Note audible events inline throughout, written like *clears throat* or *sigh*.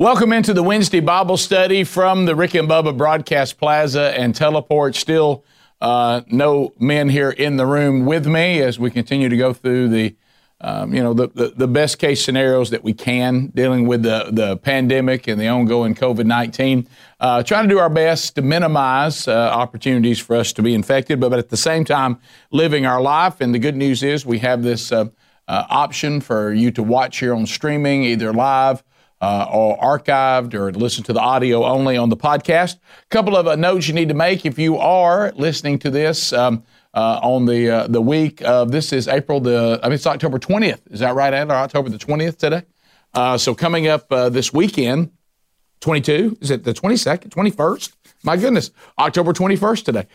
Welcome into the Wednesday Bible study from the Rick and Bubba Broadcast Plaza and Teleport. Still, uh, no men here in the room with me as we continue to go through the, um, you know, the, the, the, best case scenarios that we can dealing with the, the pandemic and the ongoing COVID 19. Uh, trying to do our best to minimize uh, opportunities for us to be infected, but, but at the same time, living our life. And the good news is we have this uh, uh, option for you to watch here on streaming, either live uh, or archived or listen to the audio only on the podcast. A couple of uh, notes you need to make if you are listening to this um, uh, on the uh, the week of this is April the I mean it's October 20th. Is that right, Adler? October the 20th today. Uh, so coming up uh, this weekend, 22 is it the 22nd, 21st? My goodness, October 21st today.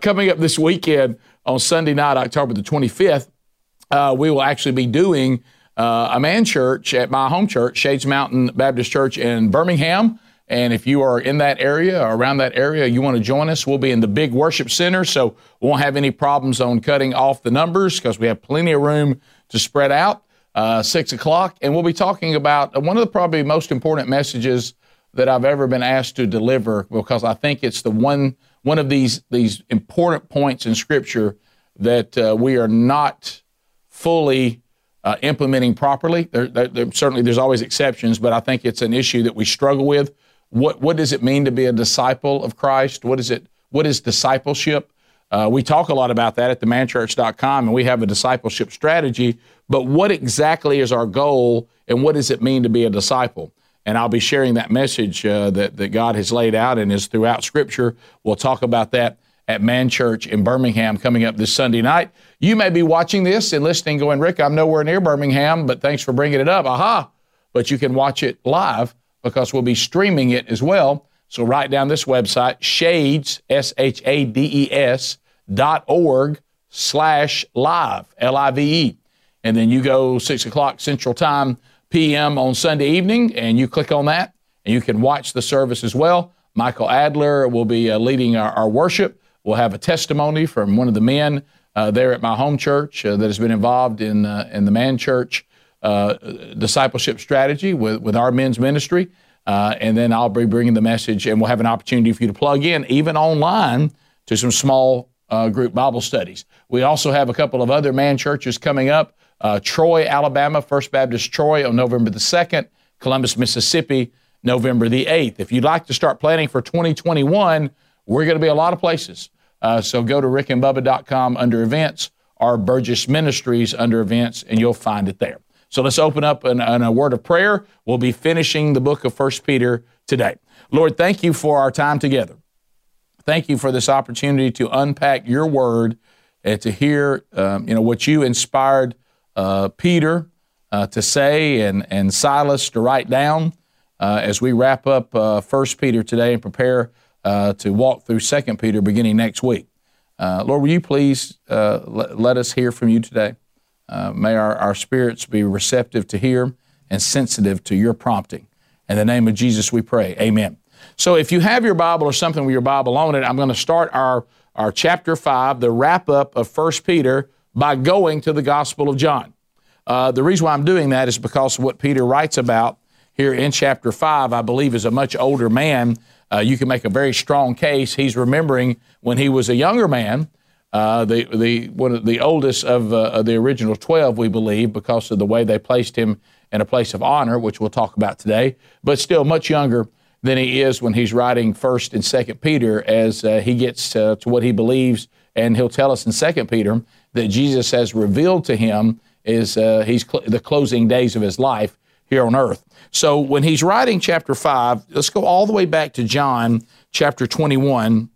coming up this weekend on Sunday night, October the 25th, we will actually be doing uh, a man church at my home church, Shades Mountain Baptist Church in Birmingham. And if you are in that area or around that area, you want to join us, we'll be in the big worship center. So we won't have any problems on cutting off the numbers because we have plenty of room to spread out. Uh, six o'clock. And we'll be talking about one of the probably most important messages that I've ever been asked to deliver because I think it's the one one of these these important points in Scripture that uh, we are not fully uh, implementing properly. There, there, there, certainly, there's always exceptions, but I think it's an issue that we struggle with. What what does it mean to be a disciple of Christ? What is it? What is discipleship? Uh, we talk a lot about that at themanchurch.com, and we have a discipleship strategy. But what exactly is our goal, and what does it mean to be a disciple? And I'll be sharing that message uh, that that God has laid out and is throughout Scripture. We'll talk about that at Man Church in Birmingham coming up this Sunday night. You may be watching this and listening, going, Rick, I'm nowhere near Birmingham, but thanks for bringing it up. Aha! But you can watch it live because we'll be streaming it as well. So write down this website, shades, S H A D E S, dot org slash live, L I V E. And then you go 6 o'clock Central Time PM on Sunday evening, and you click on that, and you can watch the service as well. Michael Adler will be uh, leading our, our worship. We'll have a testimony from one of the men uh, there at my home church uh, that has been involved in uh, in the man church uh, discipleship strategy with, with our men's ministry. Uh, and then I'll be bringing the message, and we'll have an opportunity for you to plug in, even online, to some small group Bible studies. We also have a couple of other man churches coming up Troy, Alabama, First Baptist Troy on November the 2nd, Columbus, Mississippi, November the 8th. If you'd like to start planning for 2021, we're going to be a lot of places. Uh, so go to rickandbubba.com under events or Burgess Ministries under events, and you'll find it there. So let's open up in, in a word of prayer. We'll be finishing the book of First Peter today. Lord, thank you for our time together. Thank you for this opportunity to unpack your word and to hear, um, you know, what you inspired uh, Peter uh, to say and, and Silas to write down uh, as we wrap up uh, First Peter today and prepare uh, to walk through Second Peter beginning next week. Uh, Lord, will you please uh, let, let, us hear from you today? Uh, may our, our spirits be receptive to hear and sensitive to your prompting. In the name of Jesus, we pray. Amen. So, if you have your Bible or something with your Bible on it, I'm going to start our, our chapter 5, the wrap up of First Peter, by going to the Gospel of John. Uh, the reason why I'm doing that is because what Peter writes about here in chapter 5, I believe, is a much older man uh, you can make a very strong case. He's remembering when he was a younger man, uh, the the one of the oldest of, uh, of, the original twelve, we believe, because of the way they placed him in a place of honor, which we'll talk about today. But still, much younger than he is when he's writing First and Second Peter, as uh, he gets to what he believes, and he'll tell us in Second Peter that Jesus has revealed to him is uh, he's cl- the closing days of his life here on earth. So when he's writing chapter 5, let's go all the way back to John chapter 21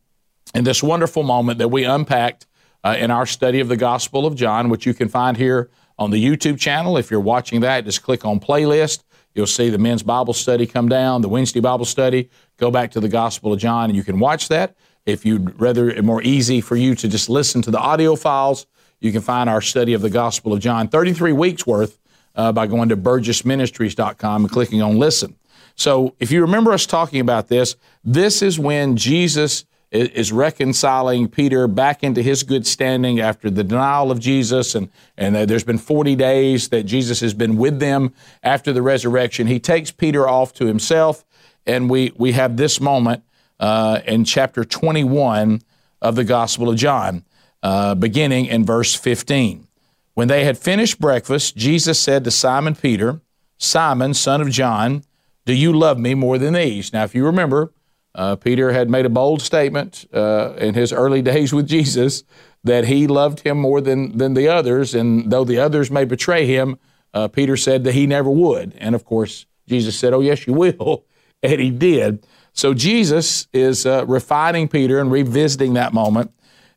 and this wonderful moment that we unpacked uh, in our study of the Gospel of John, which you can find here on the YouTube channel. If you're watching that, just click on playlist. You'll see the men's Bible study come down, the Wednesday Bible study. Go back to the Gospel of John and you can watch that. If you'd rather more easy for you to just listen to the audio files, you can find our study of the Gospel of John, 33 weeks worth uh, by going to burgessministries.com and clicking on listen. So if you remember us talking about this, this is when Jesus is reconciling Peter back into his good standing after the denial of Jesus. And, and there's been 40 days that Jesus has been with them after the resurrection. He takes Peter off to himself, and we, we have this moment uh, in chapter 21 of the Gospel of John, uh, beginning in verse 15. When they had finished breakfast, Jesus said to Simon Peter, Simon, son of John, do you love me more than these? Now, if you remember, uh, Peter had made a bold statement uh, in his early days with Jesus that he loved him more than, than the others, and though the others may betray him, uh, Peter said that he never would. And of course, Jesus said, Oh, yes, you will. *laughs* And he did. So Jesus is uh, refining Peter and revisiting that moment.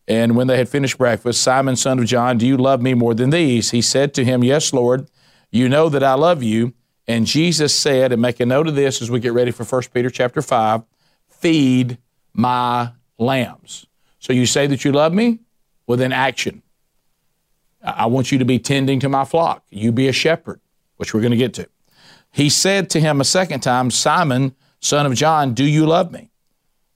And when they had finished breakfast, Simon, son of John, do you love me more than these? He said to him, Yes, Lord, you know that I love you. And Jesus said, and make a note of this as we get ready for 1 Peter chapter 5, feed my lambs. So you say that you love me? Well, then action. I want you to be tending to my flock. You be a shepherd, which we're going to get to. He said to him a second time, Simon, son of John, do you love me?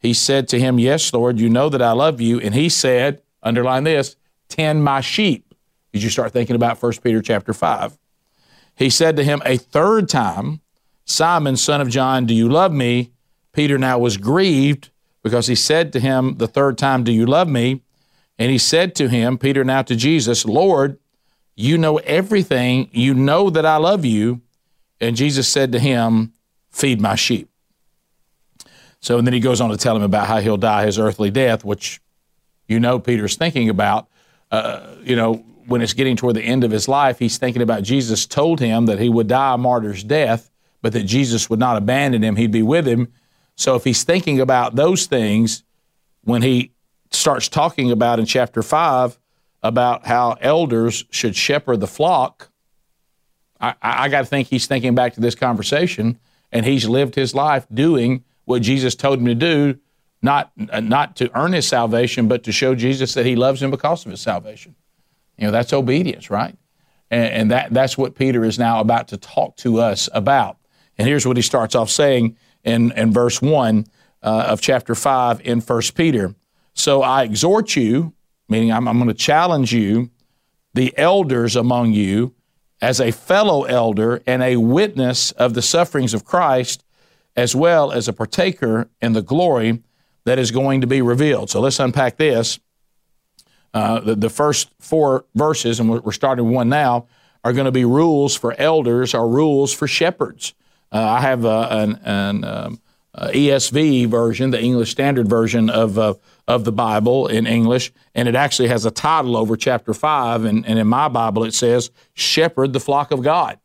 He said to him, Yes, Lord, you know that I love you. And he said, underline this, tend my sheep. As you start thinking about 1 Peter chapter 5. He said to him a third time, Simon, son of John, do you love me? Peter now was grieved because he said to him the third time, Do you love me? And he said to him, Peter now to Jesus, Lord, you know everything. You know that I love you. And Jesus said to him, Feed my sheep. So, and then he goes on to tell him about how he'll die his earthly death, which you know Peter's thinking about. Uh, you know, when it's getting toward the end of his life, he's thinking about Jesus told him that he would die a martyr's death, but that Jesus would not abandon him, he'd be with him. So if he's thinking about those things, when he starts talking about in chapter 5 about how elders should shepherd the flock, I, I got to think he's thinking back to this conversation and he's lived his life doing what Jesus told him to do, not, not to earn his salvation, but to show Jesus that he loves him because of his salvation. You know, that's obedience, right? And, and that, that's what Peter is now about to talk to us about. And here's what he starts off saying in, in verse 1 uh, of chapter 5 in 1 Peter. So I exhort you, meaning I'm, I'm going to challenge you, the elders among you, as a fellow elder and a witness of the sufferings of Christ, as well as a partaker in the glory that is going to be revealed. So let's unpack this. Uh, the, the, first four verses, and we're, starting one now, are going to be rules for elders or rules for shepherds. Uh, I have uh, an, an um, uh, ESV version, the English Standard Version of uh, of the Bible in English, and it actually has a title over chapter five. And, and in my Bible, it says "Shepherd the flock of God."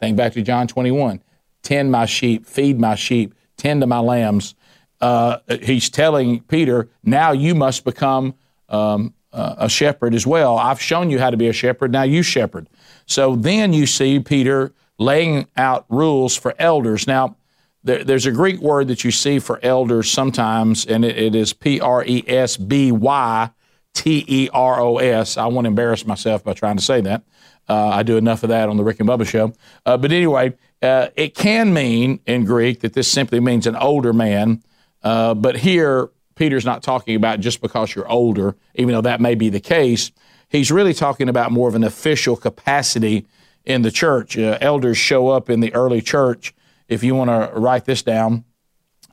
Think back to John twenty one: "Tend my sheep, feed my sheep, tend to my lambs." Uh, he's telling Peter, "Now you must become." Um, uh, a shepherd as well. I've shown you how to be a shepherd. Now you shepherd. So then you see Peter laying out rules for elders. Now, there, there's a Greek word that you see for elders sometimes, and it, it is P R E S B Y T E R O S. I won't embarrass myself by trying to say that. Uh, I do enough of that on the Rick and Bubba show. Uh, but anyway, uh, it can mean in Greek that this simply means an older man. Uh, but here, Peter's not talking about just because you're older, even though that may be the case. He's really talking about more of an official capacity in the church. Uh, elders show up in the early church. If you want to write this down,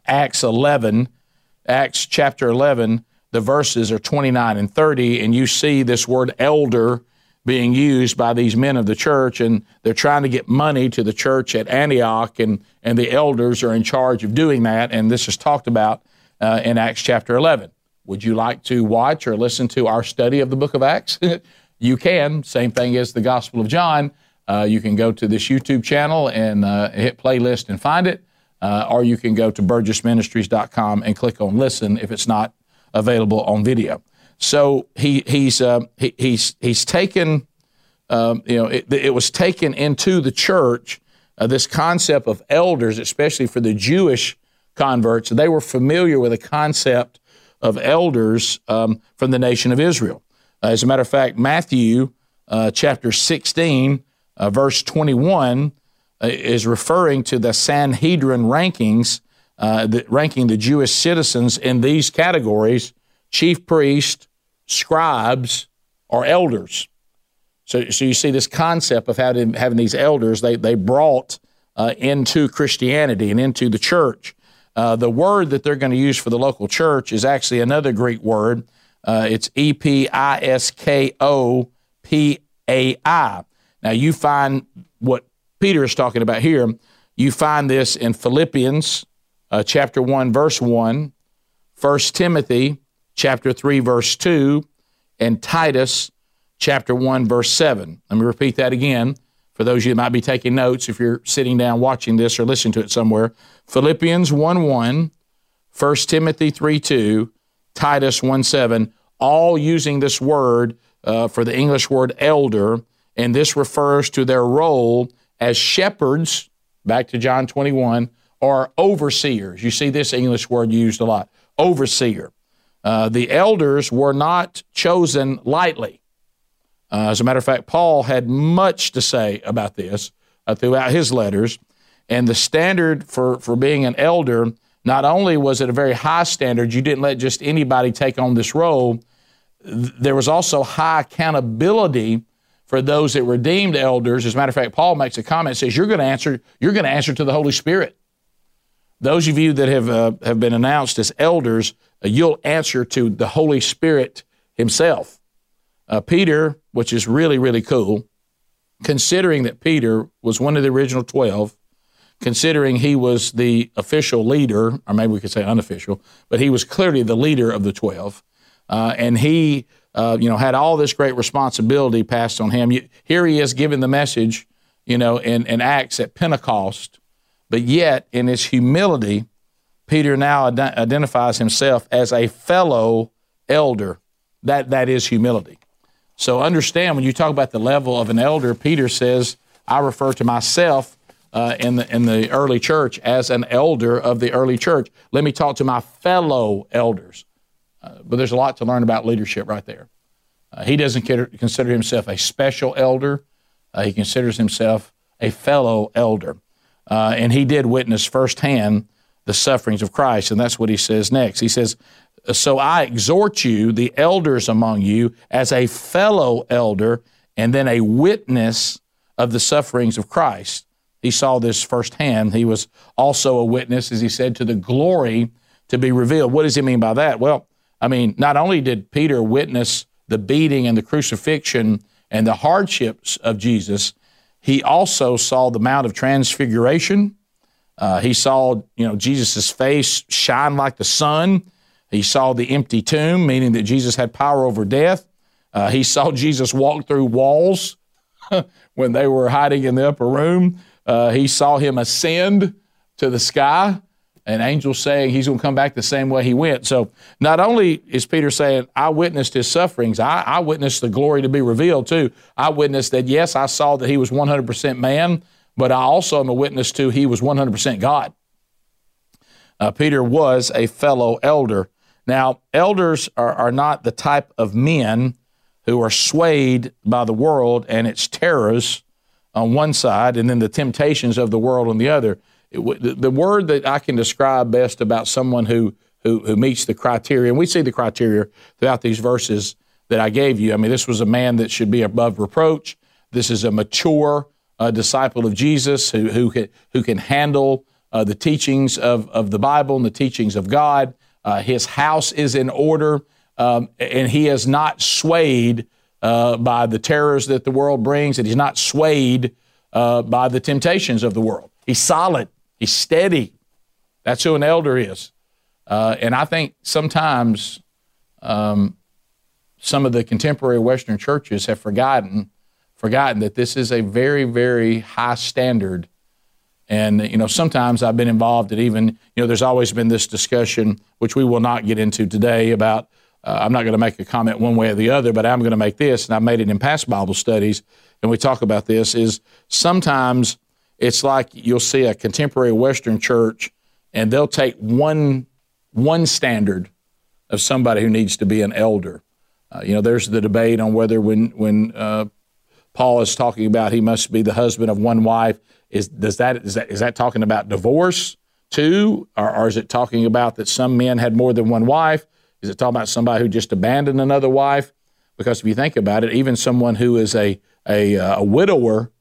Acts 11, Acts chapter 11, the verses are 29 and 30, and you see this word elder being used by these men of the church, and they're trying to get money to the church at Antioch, and, and the elders are in charge of doing that, and this is talked about uh, in Acts chapter 11. Would you like to watch or listen to our study of the book of Acts? *laughs* you can. Same thing as the Gospel of John. Uh, you can go to this YouTube channel and uh, hit playlist and find it, uh, or you can go to burgessministries.com and click on listen if it's not available on video. So he, he's, uh, he, he's, he's taken, um, you know, it, it, was taken into the church, uh, this concept of elders, especially for the Jewish converts. They were familiar with the concept of elders um, from the nation of Israel. as a matter of fact, Matthew chapter 16, uh, verse 21 uh, is referring to the Sanhedrin rankings uh, the, ranking the Jewish citizens in these categories chief priest, scribes, or elders. So, so you see this concept of having, having these elders, they, they brought uh, into Christianity and into the church. Uh, the word that they're going to use for the local church is actually another Greek word. Uh, it's E P I S K O P A I. Now, you find what Peter is talking about here, you find this in Philippians uh, chapter 1, verse 1, 1 Timothy chapter 3, verse 2, and Titus chapter 1, verse 7. Let me repeat that again for those of you that might be taking notes if you're sitting down watching this or listening to it somewhere. Philippians 1 1, 1 Timothy 3 2, Titus 1 7, all using this word uh, for the English word elder, and this refers to their role as shepherds, back to John 21, or overseers. You see this English word used a lot overseer. Uh, the elders were not chosen lightly. Uh, as a matter of fact, Paul had much to say about this uh, throughout his letters. And the standard for, for being an elder, not only was it a very high standard, you didn't let just anybody take on this role, there was also high accountability for those that were deemed elders. As a matter of fact, Paul makes a comment says you're going to answer you're going to answer to the Holy Spirit. Those of you that have uh, have been announced as elders, uh, you'll answer to the Holy Spirit Himself. Uh, Peter, which is really, really cool, considering that Peter was one of the original 12, considering he was the official leader, or maybe we could say unofficial, but he was clearly the leader of the 12. Uh, and he, uh, you know, had all this great responsibility passed on him. Here he is giving the message, you know, in, in Acts at Pentecost, but yet in his humility, Peter now ad- identifies himself as a fellow elder. That, that is humility. So understand when you talk about the level of an elder, Peter says, I refer to myself uh, in, the, in the early church as an elder of the early church. Let me talk to my fellow elders. Uh, but there's a lot to learn about leadership right there. Uh, he doesn't consider himself a special elder, uh, he considers himself a fellow elder. Uh, and he did witness firsthand the sufferings of Christ. And that's what he says next. He says, so I exhort you, the elders among you, as a fellow elder and then a witness of the sufferings of Christ. He saw this firsthand. He was also a witness, as he said, to the glory to be revealed. What does he mean by that? Well, I mean, not only did Peter witness the beating and the crucifixion and the hardships of Jesus, he also saw the Mount of Transfiguration. Uh, he saw, you know, Jesus' face shine like the sun. He saw the empty tomb, meaning that Jesus had power over death. Uh, he saw Jesus walk through walls *laughs* when they were hiding in the upper room. Uh, he saw him ascend to the sky, an angel saying he's going to come back the same way he went. So not only is Peter saying, I witnessed his sufferings, I, I witnessed the glory to be revealed too. I witnessed that, yes, I saw that he was 100% man, but I also am a witness to he was 100% God. Uh, Peter was a fellow elder. Now, elders are, are not the type of men who are swayed by the world and its terrors on one side and then the temptations of the world on the other. The word that I can describe best about someone who, who, who meets the criteria, and we see the criteria throughout these verses that I gave you. I mean, this was a man that should be above reproach. This is a mature uh, disciple of Jesus who, who, can, who can handle uh, the teachings of, of the Bible and the teachings of God. Uh, his house is in order, um, and he is not swayed uh, by the terrors that the world brings, and he's not swayed uh, by the temptations of the world. He's solid, he's steady. That's who an elder is. Uh, and I think sometimes um, some of the contemporary Western churches have forgotten forgotten that this is a very, very high standard and, you know, sometimes I've been involved in even, you know, there's always been this discussion, which we will not get into today, about uh, I'm not going to make a comment one way or the other, but I'm going to make this, and I made it in past Bible studies, and we talk about this, is sometimes it's like you'll see a contemporary Western church, and they'll take one, one standard of somebody who needs to be an elder. Uh, you know, there's the debate on whether when, when uh, Paul is talking about he must be the husband of one wife, is does that is that is that talking about divorce? too, or, or is it talking about that some men had more than one wife? Is it talking about somebody who just abandoned another wife? Because if you think about it, even someone who is a a, uh, a widower,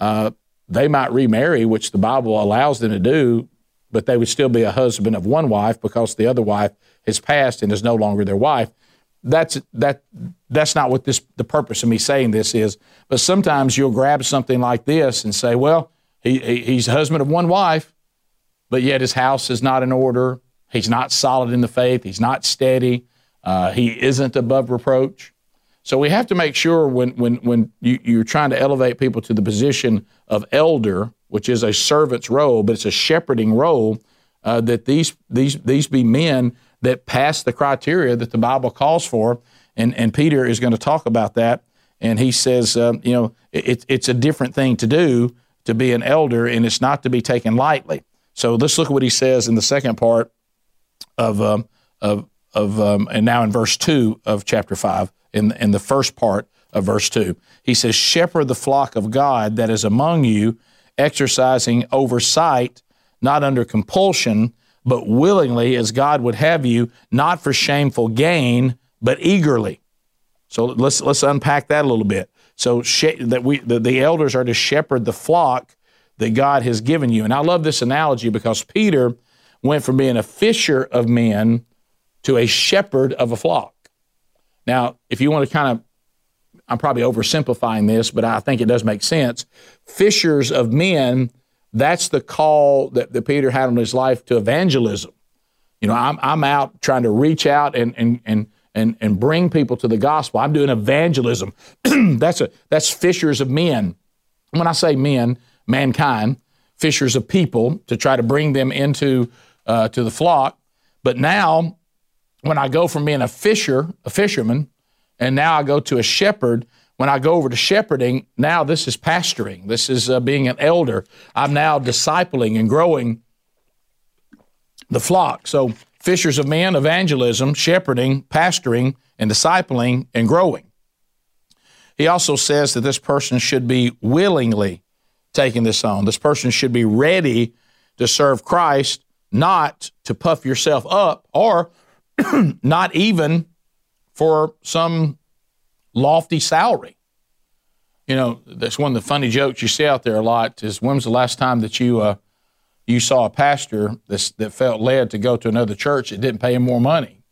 uh, they might remarry, which the Bible allows them to do, but they would still be a husband of one wife because the other wife has passed and is no longer their wife. That's that. That's not what this. The purpose of me saying this is. But sometimes you'll grab something like this and say, "Well, he, he he's a husband of one wife, but yet his house is not in order. He's not solid in the faith. He's not steady. Uh, he isn't above reproach. So we have to make sure when, when, when you, you're trying to elevate people to the position of elder, which is a servant's role, but it's a shepherding role, uh, that these, these, these be men that pass the criteria that the Bible calls for. And, and Peter is going to talk about that. And he says, um, you know, it, it's a different thing to do to be an elder, and it's not to be taken lightly. So let's look at what he says in the second part of um, of of um, and now in verse two of chapter five in in the first part of verse two. He says, "Shepherd the flock of God that is among you, exercising oversight, not under compulsion, but willingly, as God would have you, not for shameful gain, but eagerly." So let's let's unpack that a little bit. So that we the, the elders are to shepherd the flock that God has given you. And I love this analogy because Peter went from being a fisher of men to a shepherd of a flock. Now, if you want to kind of, I'm probably oversimplifying this, but I think it does make sense. Fishers of men, that's the call that, that Peter had in his life to evangelism. You know, I'm, I'm out trying to reach out and, and, and, and, and bring people to the gospel. I'm doing evangelism. *clears throat* that's, a, that's fishers of men. When I say men, mankind, fishers of people to try to bring them into uh, to the flock. But now, when I go from being a fisher, a fisherman, and now I go to a shepherd, when I go over to shepherding, now this is pastoring. This is uh, being an elder. I'm now discipling and growing the flock. So, fishers of men, evangelism, shepherding, pastoring, and discipling and growing. He also says that this person should be willingly taking this on. This person should be ready to serve Christ not to puff yourself up or *clears throat* not even for some lofty salary. You know, that's one of the funny jokes you see out there a lot is when was the last time that you uh, you saw a pastor that felt led to go to another church that didn't pay him more money?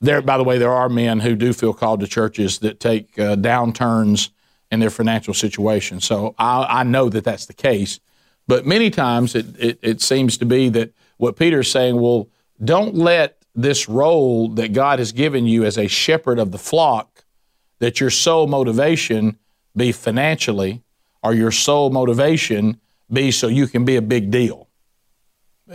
There, by the way, there are men who do feel called to churches that take uh, downturns in their financial situation. So I, I know that that's the case. But many times it, it, it seems to be that what Peter's saying, well, don't let this role that God has given you as a shepherd of the flock, that your sole motivation be financially, or your sole motivation be so you can be a big deal.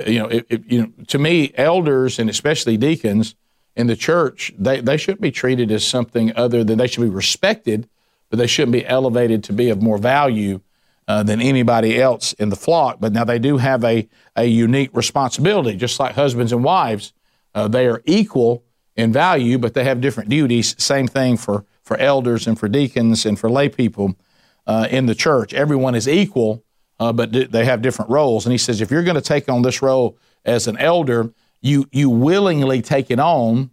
You know, it, it, you know, to me, elders and especially deacons in the church, they, they shouldn't be treated as something other than they should be respected, but they shouldn't be elevated to be of more value uh, than anybody else in the flock. But now they do have a, a unique responsibility, just like husbands and wives. Uh, they are equal in value, but they have different duties. Same thing for, for elders and for deacons and for lay people uh, in the church. Everyone is equal, uh, but they have different roles. And he says, if you're going to take on this role as an elder, you, you willingly take it on,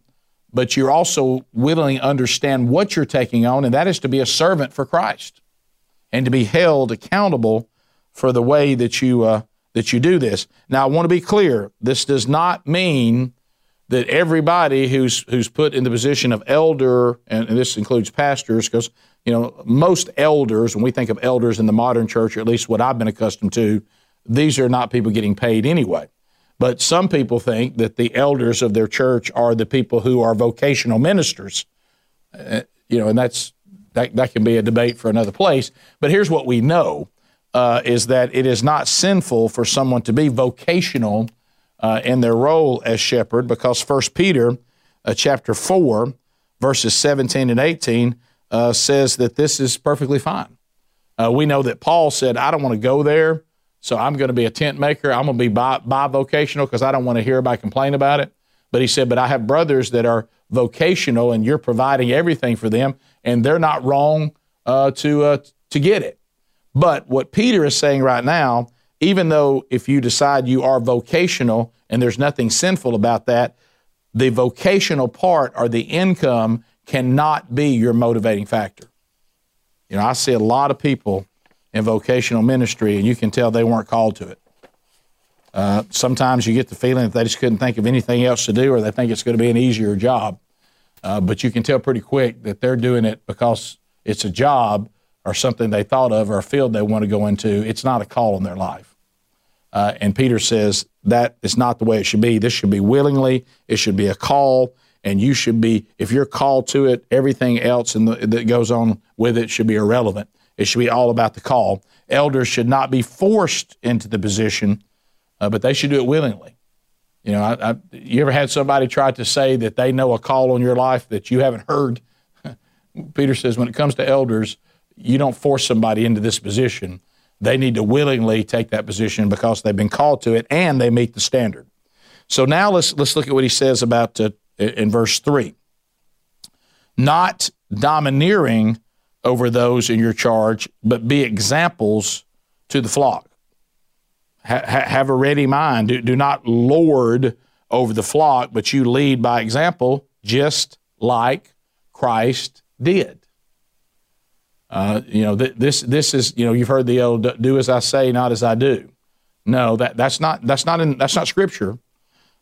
but you're also willingly understand what you're taking on, and that is to be a servant for Christ and to be held accountable for the way that you uh, that you do this. Now, I want to be clear. This does not mean that everybody who's who's put in the position of elder, and, and this includes pastors, because you know most elders, when we think of elders in the modern church, or at least what I've been accustomed to, these are not people getting paid anyway. But some people think that the elders of their church are the people who are vocational ministers. Uh, you know, and that's that, that can be a debate for another place. But here's what we know uh, is that it is not sinful for someone to be vocational uh, in their role as shepherd because First Peter uh, chapter 4, verses 17 and 18 uh, says that this is perfectly fine. Uh, we know that Paul said, I don't want to go there, so I'm going to be a tent maker. I'm going to be bivocational because I don't want to hear everybody complain about it. But he said, But I have brothers that are vocational and you're providing everything for them and they're not wrong uh, to uh, to get it. But what Peter is saying right now even though if you decide you are vocational and there's nothing sinful about that, the vocational part or the income cannot be your motivating factor. You know, I see a lot of people in vocational ministry, and you can tell they weren't called to it. Uh, sometimes you get the feeling that they just couldn't think of anything else to do, or they think it's going to be an easier job. Uh, but you can tell pretty quick that they're doing it because it's a job or something they thought of or a field they want to go into. It's not a call in their life. Uh, and Peter says that is not the way it should be. This should be willingly. It should be a call, and you should be. If you're called to it, everything else the, that goes on with it should be irrelevant. It should be all about the call. Elders should not be forced into the position, uh, but they should do it willingly. You know, I, I, you ever had somebody try to say that they know a call on your life that you haven't heard? *laughs* Peter says when it comes to elders, you don't force somebody into this position. They need to willingly take that position because they've been called to it and they meet the standard. So now let's let's look at what he says about uh, in verse three. Not domineering over those in your charge, but be examples to the flock. Ha- have a ready mind. Do, do not lord over the flock, but you lead by example, just like Christ did. Uh, you know, th- this this is you know you've heard the old "do as I say, not as I do." No, that that's not that's not in that's not scripture.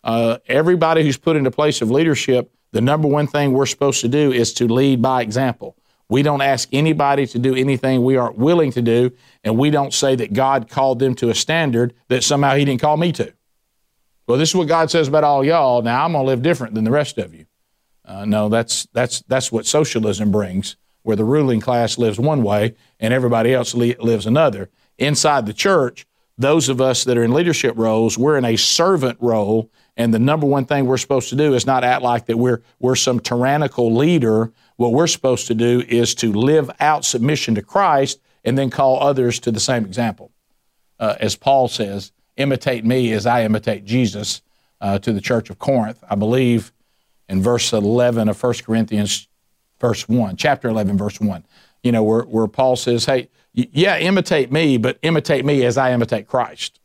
Uh, everybody who's put into place of leadership, the number one thing we're supposed to do is to lead by example. We don't ask anybody to do anything we aren't willing to do, and we don't say that God called them to a standard that somehow He didn't call me to. Well, this is what God says about all y'all. Now I'm to live different than the rest of you. Uh, no, that's that's that's what socialism brings where the ruling class lives one way and everybody else lives another. Inside the church, those of us that are in leadership roles, we're in a servant role, and the number one thing we're supposed to do is not act like that we're we're some tyrannical leader. What we're supposed to do is to live out submission to Christ and then call others to the same example. Uh, as Paul says, imitate me as I imitate Jesus uh, to the church of Corinth. I believe in verse 11 of 1 Corinthians verse 1, chapter 11, verse 1, you know, where, where Paul says, hey, yeah, imitate me, but imitate me as I imitate Christ.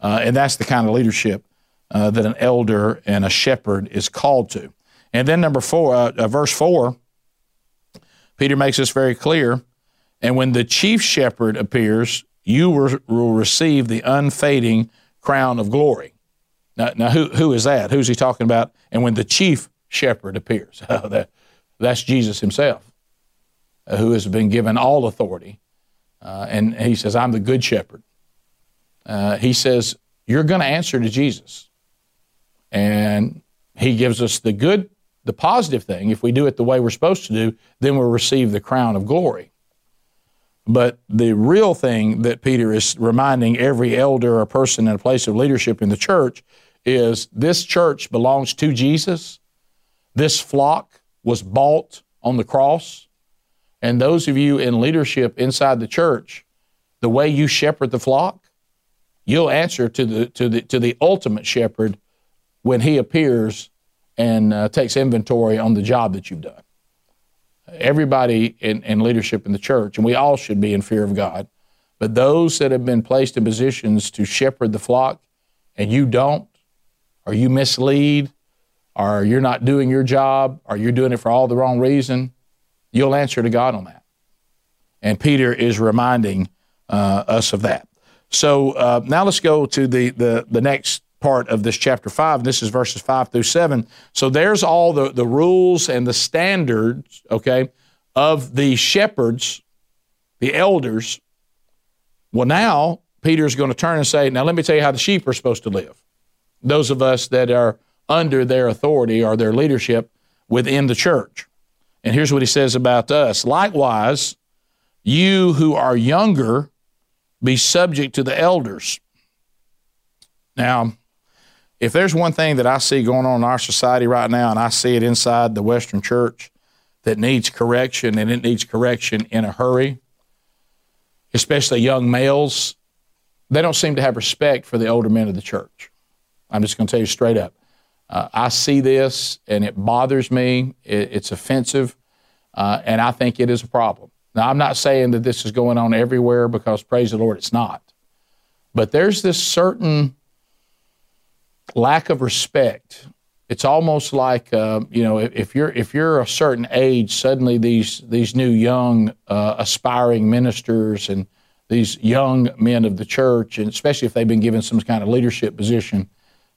Uh, and that's the kind of leadership uh, that an elder and a shepherd is called to. And then number four, uh, uh verse four, Peter makes this very clear. And when the chief shepherd appears, you will receive the unfading crown of glory. Now, now who, who is that? Who's he talking about? And when the chief shepherd appears, *laughs* oh, that, that's Jesus himself, uh, who has been given all authority. Uh, and he says, I'm the good shepherd. Uh, he says, You're going to answer to Jesus. And he gives us the good, the positive thing. If we do it the way we're supposed to do, then we'll receive the crown of glory. But the real thing that Peter is reminding every elder or person in a place of leadership in the church is this church belongs to Jesus. This flock was bought on the cross. And those of you in leadership inside the church, the way you shepherd the flock, you'll answer to the to the to the ultimate shepherd when he appears and uh, takes inventory on the job that you've done. Everybody in, in leadership in the church, and we all should be in fear of God, but those that have been placed in positions to shepherd the flock, and you don't, or you mislead, or you're not doing your job, or you're doing it for all the wrong reason, you'll answer to God on that. And Peter is reminding uh, us of that. So uh, now let's go to the, the, the next part of this chapter 5. This is verses 5 through 7. So there's all the, the rules and the standards, okay, of the shepherds, the elders. Well, now Peter's going to turn and say, Now let me tell you how the sheep are supposed to live. Those of us that are under their authority or their leadership within the church. And here's what he says about us. Likewise, you who are younger, be subject to the elders. Now, if there's one thing that I see going on in our society right now, and I see it inside the Western church that needs correction, and it needs correction in a hurry, especially young males, they don't seem to have respect for the older men of the church. I'm just going to tell you straight up. Uh, I see this and it bothers me. It, it's offensive, uh, and I think it is a problem. Now, I'm not saying that this is going on everywhere because, praise the Lord, it's not. But there's this certain lack of respect. It's almost like uh, you know if you're if you're a certain age, suddenly these these new young uh, aspiring ministers and these young men of the church, and especially if they've been given some kind of leadership position,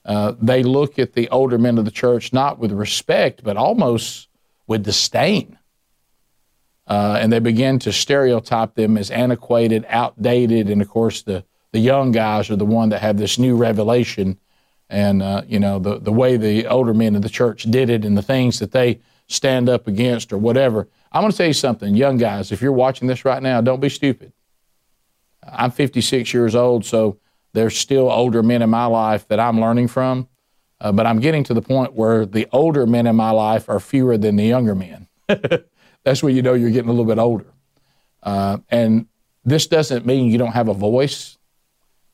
uh, they look at the older men of the church not with respect, but almost with disdain. Uh, and they begin to stereotype them as antiquated, outdated, and of course the the young guys are the one that have this new revelation, and uh, you know the the way the older men of the church did it and the things that they stand up against or whatever. I'm going to tell you something, young guys. If you're watching this right now, don't be stupid. I'm 56 years old, so there's still older men in my life that I'm learning from. Uh, but I'm getting to the point where the older men in my life are fewer than the younger men. *laughs* That's when you know you're getting a little bit older. Uh, and this doesn't mean you don't have a voice,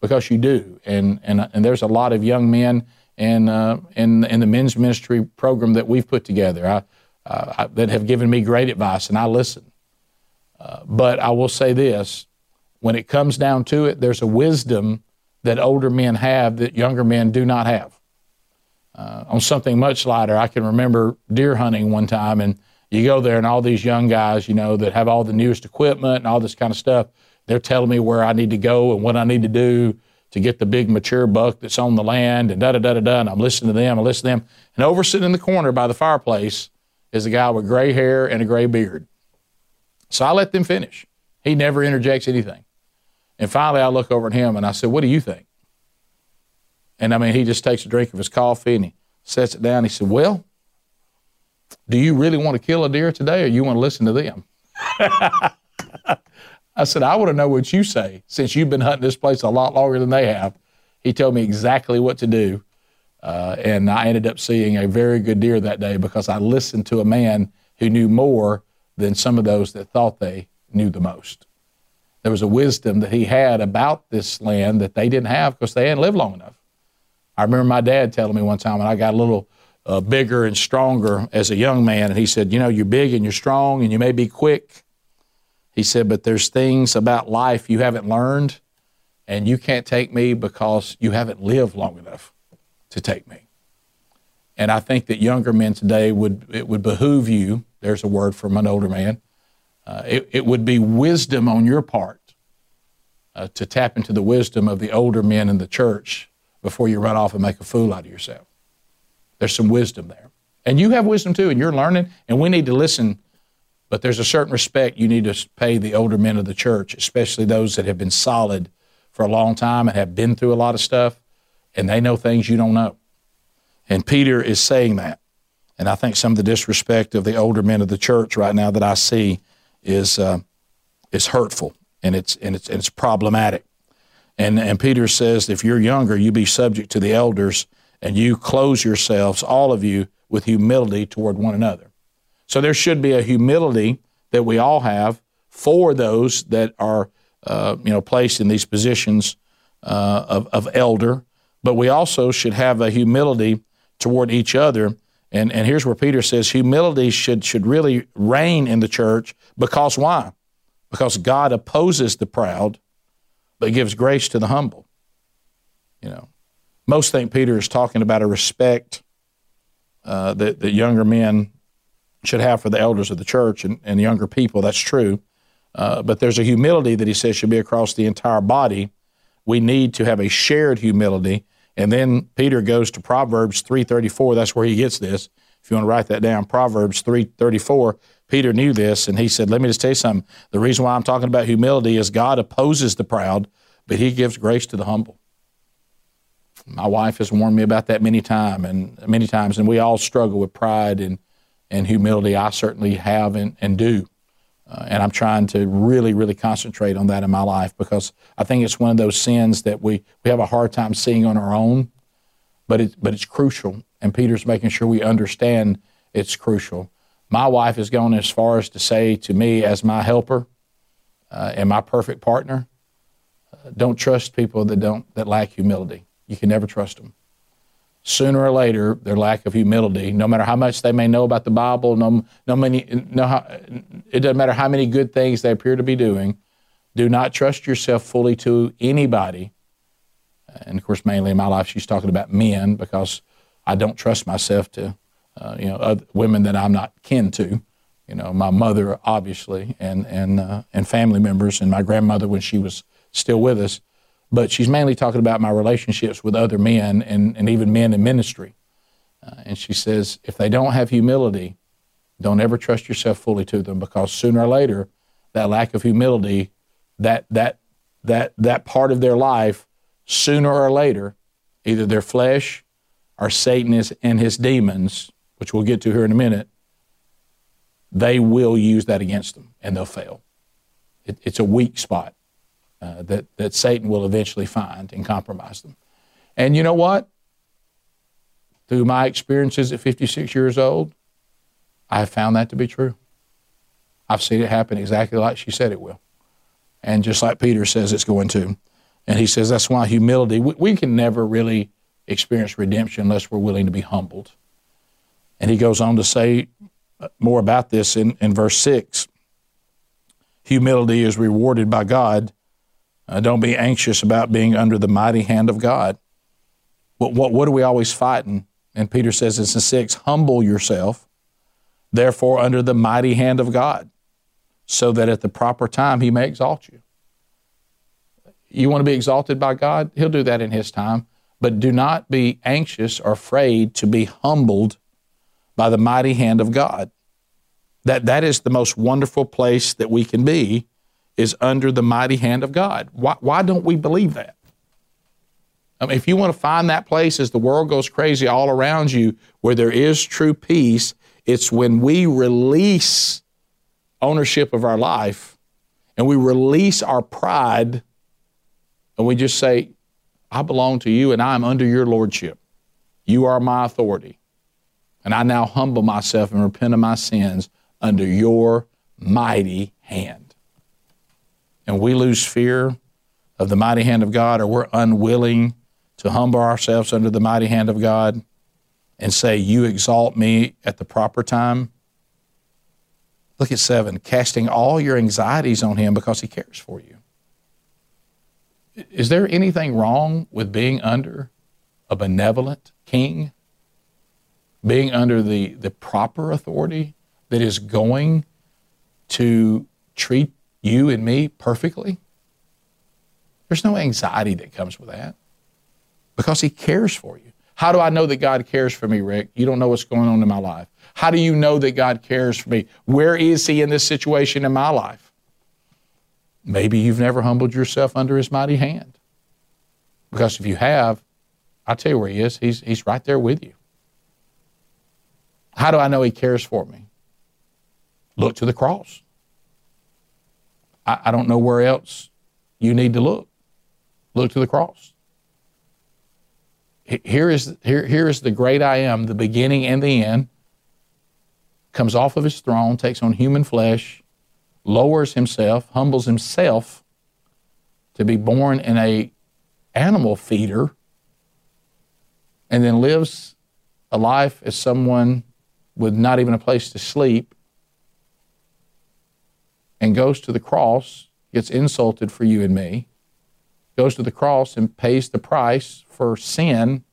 because you do. And and and there's a lot of young men in uh, in in the men's ministry program that we've put together I, uh, that have given me great advice, and I listen. Uh, but I will say this: when it comes down to it, there's a wisdom that older men have that younger men do not have. Uh, on something much lighter, I can remember deer hunting one time, and you go there, and all these young guys, you know, that have all the newest equipment and all this kind of stuff, they're telling me where I need to go and what I need to do to get the big mature buck that's on the land, and da da da da da. And I'm listening to them, I listen to them, and over sitting in the corner by the fireplace is a guy with gray hair and a gray beard. So I let them finish. He never interjects anything. And finally, I look over at him and I said, What do you think? And I mean, he just takes a drink of his coffee and he sets it down. He said, Well, do you really want to kill a deer today or you want to listen to them? *laughs* I said, I want to know what you say since you've been hunting this place a lot longer than they have. He told me exactly what to do. Uh, and I ended up seeing a very good deer that day because I listened to a man who knew more than some of those that thought they knew the most there was a wisdom that he had about this land that they didn't have because they hadn't lived long enough. I remember my dad telling me one time when I got a little uh, bigger and stronger as a young man, and he said, You know, you're big and you're strong and you may be quick. He said, But there's things about life you haven't learned, and you can't take me because you haven't lived long enough to take me. And I think that younger men today would, it would behoove you, there's a word from an older man, uh, it, it, would be wisdom on your part uh, to tap into the wisdom of the older men in the church before you run off and make a fool out of yourself. There's some wisdom there. And you have wisdom too, and you're learning, and we need to listen. But there's a certain respect you need to pay the older men of the church, especially those that have been solid for a long time and have been through a lot of stuff, and they know things you don't know. And Peter is saying that. And I think some of the disrespect of the older men of the church right now that I see is uh, is hurtful and it's and it's and it's problematic. And and Peter says, if you're younger, you be subject to the elders, and you close yourselves, all of you, with humility toward one another. So there should be a humility that we all have for those that are uh, you know placed in these positions uh, of, of elder, but we also should have a humility toward each other and, and here's where Peter says humility should, should really reign in the church because why? Because God opposes the proud, but gives grace to the humble. You know, most think Peter is talking about a respect uh, that, that younger men should have for the elders of the church and, and younger people. That's true. Uh, but there's a humility that he says should be across the entire body. We need to have a shared humility and then Peter goes to Proverbs 3:34. That's where he gets this. If you want to write that down, Proverbs 3:34. Peter knew this, and he said, "Let me just tell you something. The reason why I'm talking about humility is God opposes the proud, but He gives grace to the humble." My wife has warned me about that many times, and many times, and we all struggle with pride and and humility. I certainly have and, and do. Uh, and I'm trying to really, really concentrate on that in my life because I think it's one of those sins that we, we have a hard time seeing on our own, but, it, but it's crucial. And Peter's making sure we understand it's crucial. My wife has gone as far as to say to me, as my helper uh, and my perfect partner, uh, don't trust people that, don't, that lack humility. You can never trust them sooner or later, their lack of humility, no matter how much they may know about the Bible, no, no many, no, it doesn't matter how many good things they appear to be doing, do not trust yourself fully to anybody And of course, mainly in my life, she's talking about men because I don't trust myself to, uh, you know, women that I'm not kin to. You know, my mother, obviously, and and uh, and family members, and my grandmother when she was still with us. But she's mainly talking about my relationships with other men and, and even men in ministry. Uh, and she says, if they don't have humility, don't ever trust yourself fully to them because sooner or later, that lack of humility, that that that that part of their life, sooner or later, either their flesh or Satan is, and his demons, which we'll get to here in a minute, they will use that against them and they'll fail. It, it's a weak spot uh, that, that Satan will eventually find and compromise them. And you know what? Through my experiences at 56 years old, I have found that to be true. I've seen it happen exactly like she said it will. And just like Peter says it's going to. And he says that's why humility, we, we can never really experience redemption unless we're willing to be humbled. And he goes on to say more about this in, in verse 6. Humility is rewarded by God. Uh, don't be anxious about being under the mighty hand of God. What, what, what are we always fighting? And Peter says in 6 Humble yourself, therefore, under the mighty hand of God, so that at the proper time he may exalt you. You want to be exalted by God? He'll do that in his time. But do not be anxious or afraid to be humbled by the mighty hand of God. That, that is the most wonderful place that we can be, is under the mighty hand of God. Why, why don't we believe that? I mean, if you want to find that place as the world goes crazy all around you where there is true peace, it's when we release ownership of our life and we release our pride and we just say, I belong to you and I am under your lordship. You are my authority. And I now humble myself and repent of my sins under your mighty hand. And we lose fear of the mighty hand of God, or we're unwilling to humble ourselves under the mighty hand of God and say, You exalt me at the proper time. Look at seven, casting all your anxieties on Him because He cares for you. Is there anything wrong with being under a benevolent king? Being under the, the proper authority that is going to treat you and me perfectly? There's no anxiety that comes with that because He cares for you. How do I know that God cares for me, Rick? You don't know what's going on in my life. How do you know that God cares for me? Where is He in this situation in my life? Maybe you've never humbled yourself under His mighty hand. Because if you have, I'll tell you where He is. He's, he's right there with you. How do I know He cares for me? Look to the cross. I, I don't know where else you need to look. Look to the cross. Here is, here, here is the great I am, the beginning and the end, comes off of his throne, takes on human flesh, lowers himself, humbles himself to be born in a animal feeder, and then lives a life as someone with not even a place to sleep, goes to the cross, gets insulted for you and me, goes to the cross and pays the price for sin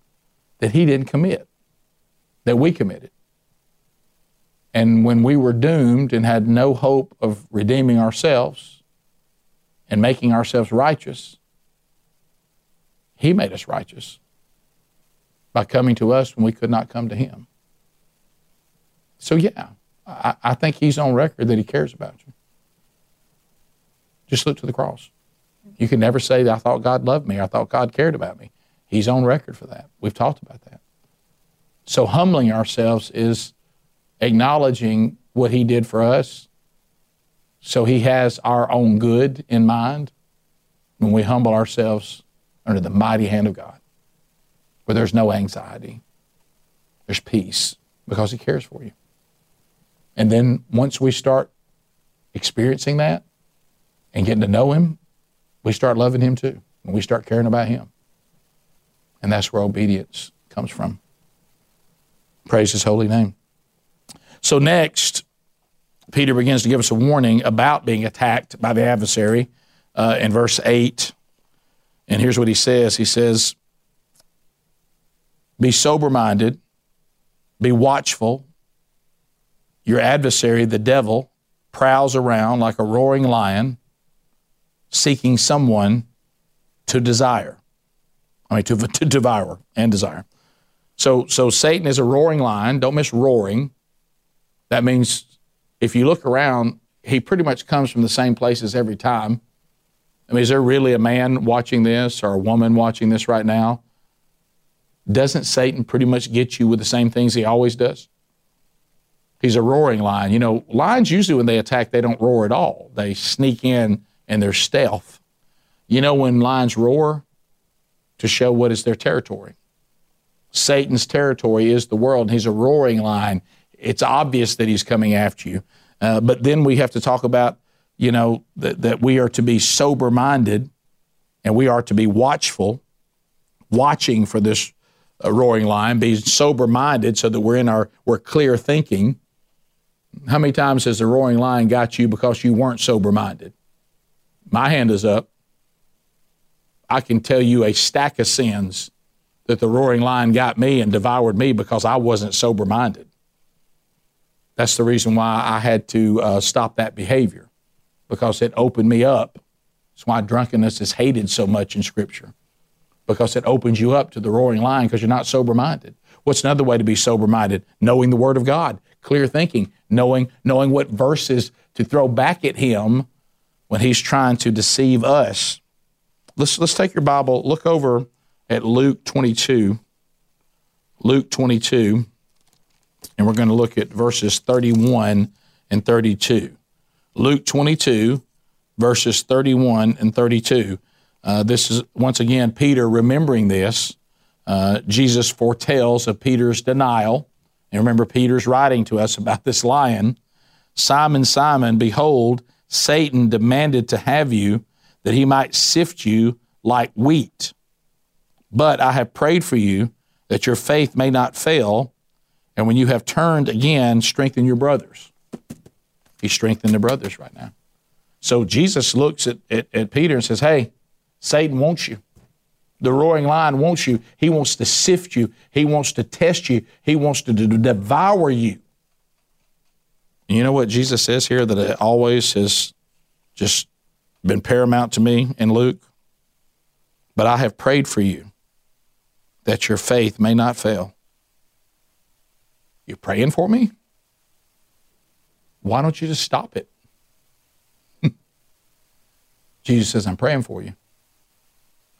that he didn't commit, that we committed. And when we were doomed and had no hope of redeeming ourselves and making ourselves righteous, he made us righteous by coming to us when we could not come to him. So, yeah, I, I think he's on record that he cares about you. Just look to the cross. You can never say I thought God loved me, I thought God cared about me. He's on record for that. We've talked about that. So humbling ourselves is acknowledging what he did for us. So he has our own good in mind when we humble ourselves under the mighty hand of God, where there's no anxiety, there's peace because he cares for you. And then once we start experiencing that, and getting to know Him, we start loving Him too. And we start caring about Him. And that's where obedience comes from. Praise His holy name. So, next, Peter begins to give us a warning about being attacked by the adversary uh, in verse 8. And here's what he says He says, Be sober minded, be watchful. Your adversary, the devil, prowls around like a roaring lion, seeking someone to desire. I mean, to, *laughs* to devour and desire. So, so Satan is a roaring lion. Don't miss roaring. That means if you look around, he pretty much comes from the same places every time. I mean, is there really a man watching this or a woman watching this right now? Doesn't Satan pretty much get you with the same things he always does? He's a roaring lion. You know, lions usually when they attack, they don't roar at all. They sneak in and they're stealth. You know when lions roar? To show what is their territory. Satan's territory is the world, and he's a roaring lion. It's obvious that he's coming after you. Uh, but then we have to talk about, you know, that, that we are to be sober minded and we are to be watchful, watching for this uh, roaring lion, be sober minded so that we're in our, we're clear thinking. How many times has the roaring lion got you because you weren't sober minded? My hand is up. I can tell you a stack of sins that the roaring lion got me and devoured me because I wasn't sober minded. That's the reason why I had to uh, stop that behavior because it opened me up. That's why drunkenness is hated so much in Scripture because it opens you up to the roaring lion because you're not sober minded. What's another way to be sober minded? Knowing the Word of God, clear thinking, knowing, knowing what verses to throw back at Him when He's trying to deceive us. Let's, let's take your Bible, look over at Luke 22. Luke 22, and we're going to look at verses 31 and 32. Luke 22, verses 31 and 32. Uh, this is once again Peter remembering this. Uh, Jesus foretells of Peter's denial. And remember, Peter's writing to us about this lion. Simon, Simon, behold, Satan demanded to have you that he might sift you like wheat. But I have prayed for you that your faith may not fail. And when you have turned again, strengthen your brothers. He's strengthening the brothers right now. So Jesus looks at, at, at Peter and says, Hey, Satan wants you. The roaring lion wants you. He wants to sift you. He wants to test you. He wants to devour you. You know what Jesus says here that it always has just been paramount to me in Luke? But I have prayed for you that your faith may not fail. You're praying for me? Why don't you just stop it? *laughs* Jesus says, I'm praying for you.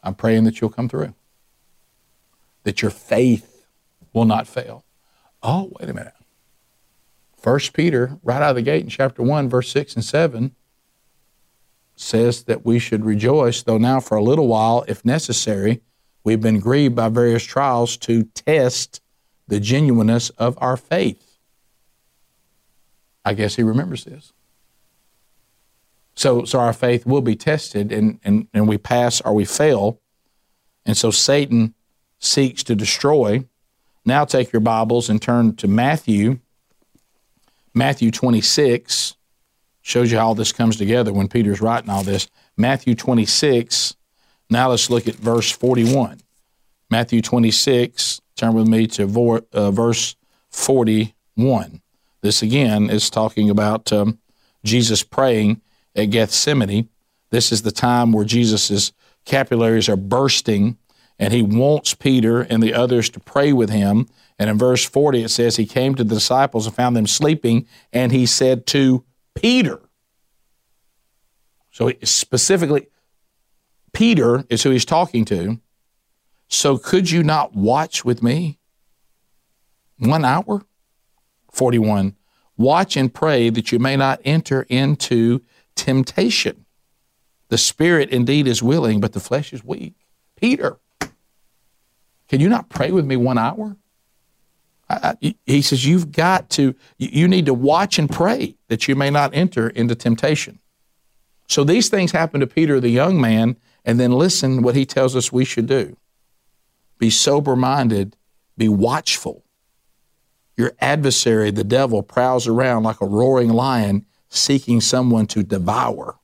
I'm praying that you'll come through, that your faith will not fail. Oh, wait a minute. First Peter, right out of the gate in chapter 1, verse 6 and 7, says that we should rejoice, though now for a little while, if necessary, we've been grieved by various trials to test the genuineness of our faith. I guess he remembers this. So, so our faith will be tested and, and, and we pass or we fail. And so Satan seeks to destroy. Now take your Bibles and turn to Matthew. Matthew 26 shows you how all this comes together when Peter's writing all this. Matthew 26. Now let's look at verse 41. Matthew 26. Turn with me to uh, verse 41. This again is talking about um, Jesus praying at Gethsemane. This is the time where Jesus' capillaries are bursting, and he wants Peter and the others to pray with him. And in verse 40, it says, He came to the disciples and found them sleeping, and he said to Peter, so specifically, Peter is who he's talking to. So could you not watch with me one hour? 41. Watch and pray that you may not enter into temptation. The spirit indeed is willing, but the flesh is weak. Peter, can you not pray with me one hour? I, he says, You've got to, you need to watch and pray that you may not enter into temptation. So these things happen to Peter, the young man, and then listen what he tells us we should do be sober minded, be watchful. Your adversary, the devil, prowls around like a roaring lion seeking someone to devour,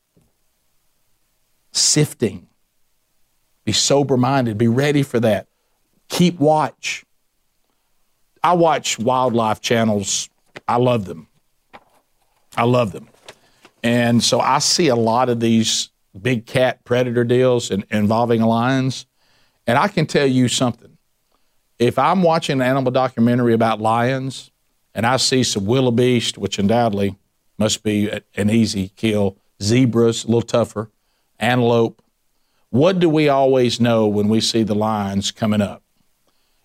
sifting. Be sober minded. Be ready for that. Keep watch. I watch wildlife channels. I love them. I love them. And so I see a lot of these big cat predator deals in, involving lions. And I can tell you something. If I'm watching an animal documentary about lions and I see some wildebeest, which undoubtedly must be an easy kill, zebras, a little tougher, antelope, what do we always know when we see the lions coming up?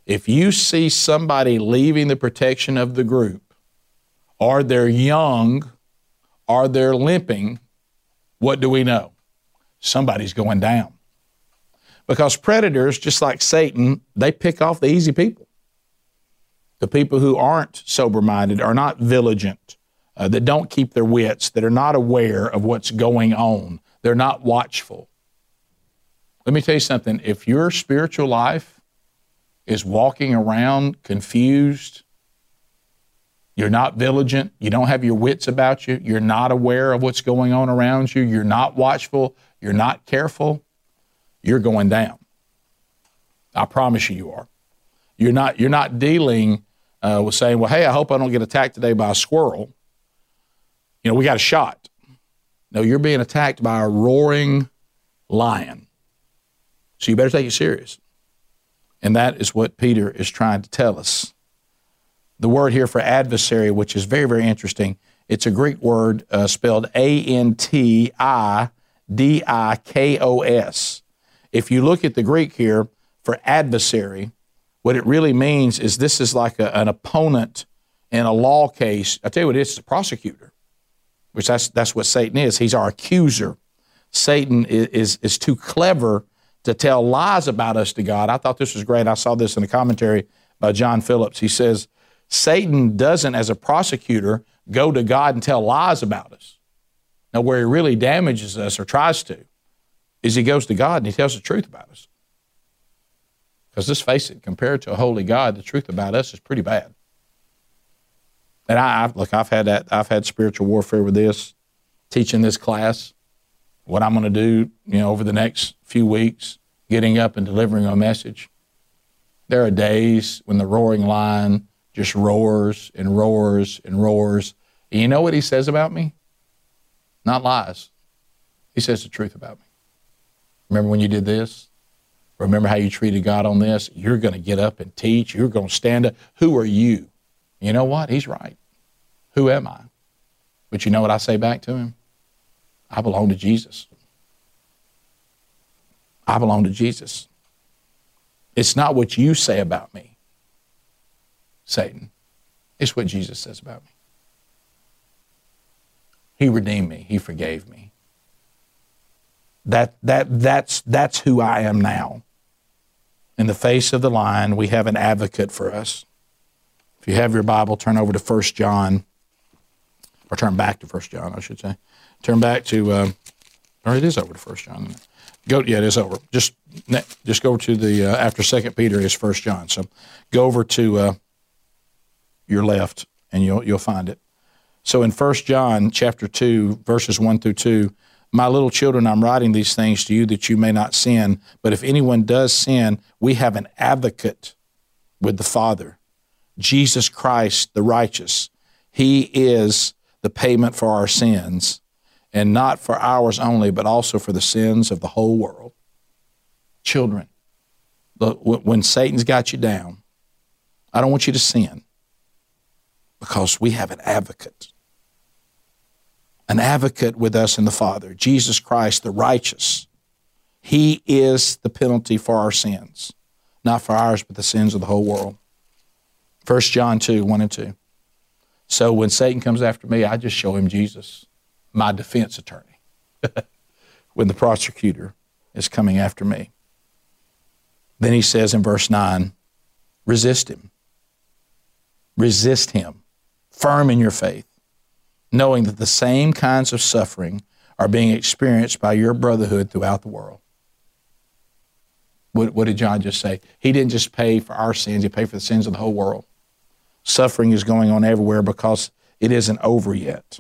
If you see somebody leaving the protection of the group, or they're young, or they're limping, what do we know? Somebody's going down. Because predators, just like Satan, they pick off the easy people. The people who aren't sober minded, are not vigilant, uh, that don't keep their wits, that are not aware of what's going on, they're not watchful. Let me tell you something if your spiritual life is walking around confused, you're not vigilant, you don't have your wits about you, you're not aware of what's going on around you, you're not watchful, you're not careful, you're going down. I promise you, you are. You're not. You're not dealing uh, with saying, "Well, hey, I hope I don't get attacked today by a squirrel." You know, we got a shot. No, you're being attacked by a roaring lion. So you better take it serious. And that is what Peter is trying to tell us. The word here for adversary, which is very, very interesting, it's a Greek word uh, spelled A N T I D I K O S. If you look at the Greek here for adversary, what it really means is this is like a, an opponent in a law case. I tell you what, it's a prosecutor, which that's that's what Satan is. He's our accuser. Satan is, is, is too clever to tell lies about us to God. I thought this was great. I saw this in a commentary by John Phillips. He says Satan doesn't, as a prosecutor, go to God and tell lies about us. Now, where he really damages us or tries to is he goes to God and he tells the truth about us. Because let's face it, compared to a holy God, the truth about us is pretty bad. And I, I look, I've had that. I've had spiritual warfare with this, teaching this class. What I'm going to do, you know, over the next few weeks, getting up and delivering a message. There are days when the roaring lion just roars and roars and roars. And you know what he says about me? Not lies. He says the truth about me. Remember when you did this? Remember how you treated God on this? You're going to get up and teach. You're going to stand up. Who are you? You know what? He's right. Who am I? But you know what I say back to him? I belong to Jesus. I belong to Jesus. It's not what you say about me, Satan. It's what Jesus says about me. He redeemed me. He forgave me. That, that, that's, that's who I am now. In the face of the lion, we have an advocate for us. If you have your Bible, turn over to 1 John, or turn back to 1 John, I should say. Turn back to, uh, or it is over to 1 John. Go, yeah, it is over. Just, just go to the, uh, after Second Peter is First John. So go over to uh, your left and you'll, you'll find it. So in First John chapter 2, verses 1 through 2, my little children, I'm writing these things to you that you may not sin. But if anyone does sin, we have an advocate with the Father, Jesus Christ the righteous. He is the payment for our sins, and not for ours only, but also for the sins of the whole world. Children, when Satan's got you down, I don't want you to sin because we have an advocate an advocate with us in the Father, Jesus Christ, the righteous. He is the penalty for our sins, not for ours, but the sins of the whole world. 1 John 2, 1 and 2. So when Satan comes after me, I just show him Jesus, my defense attorney, *laughs* when the prosecutor is coming after me. Then he says in verse 9, resist him. Resist him, firm in your faith knowing that the same kinds of suffering are being experienced by your brotherhood throughout the world. What, what, did John just say? He didn't just pay for our sins, he paid for the sins of the whole world. Suffering is going on everywhere because it isn't over yet.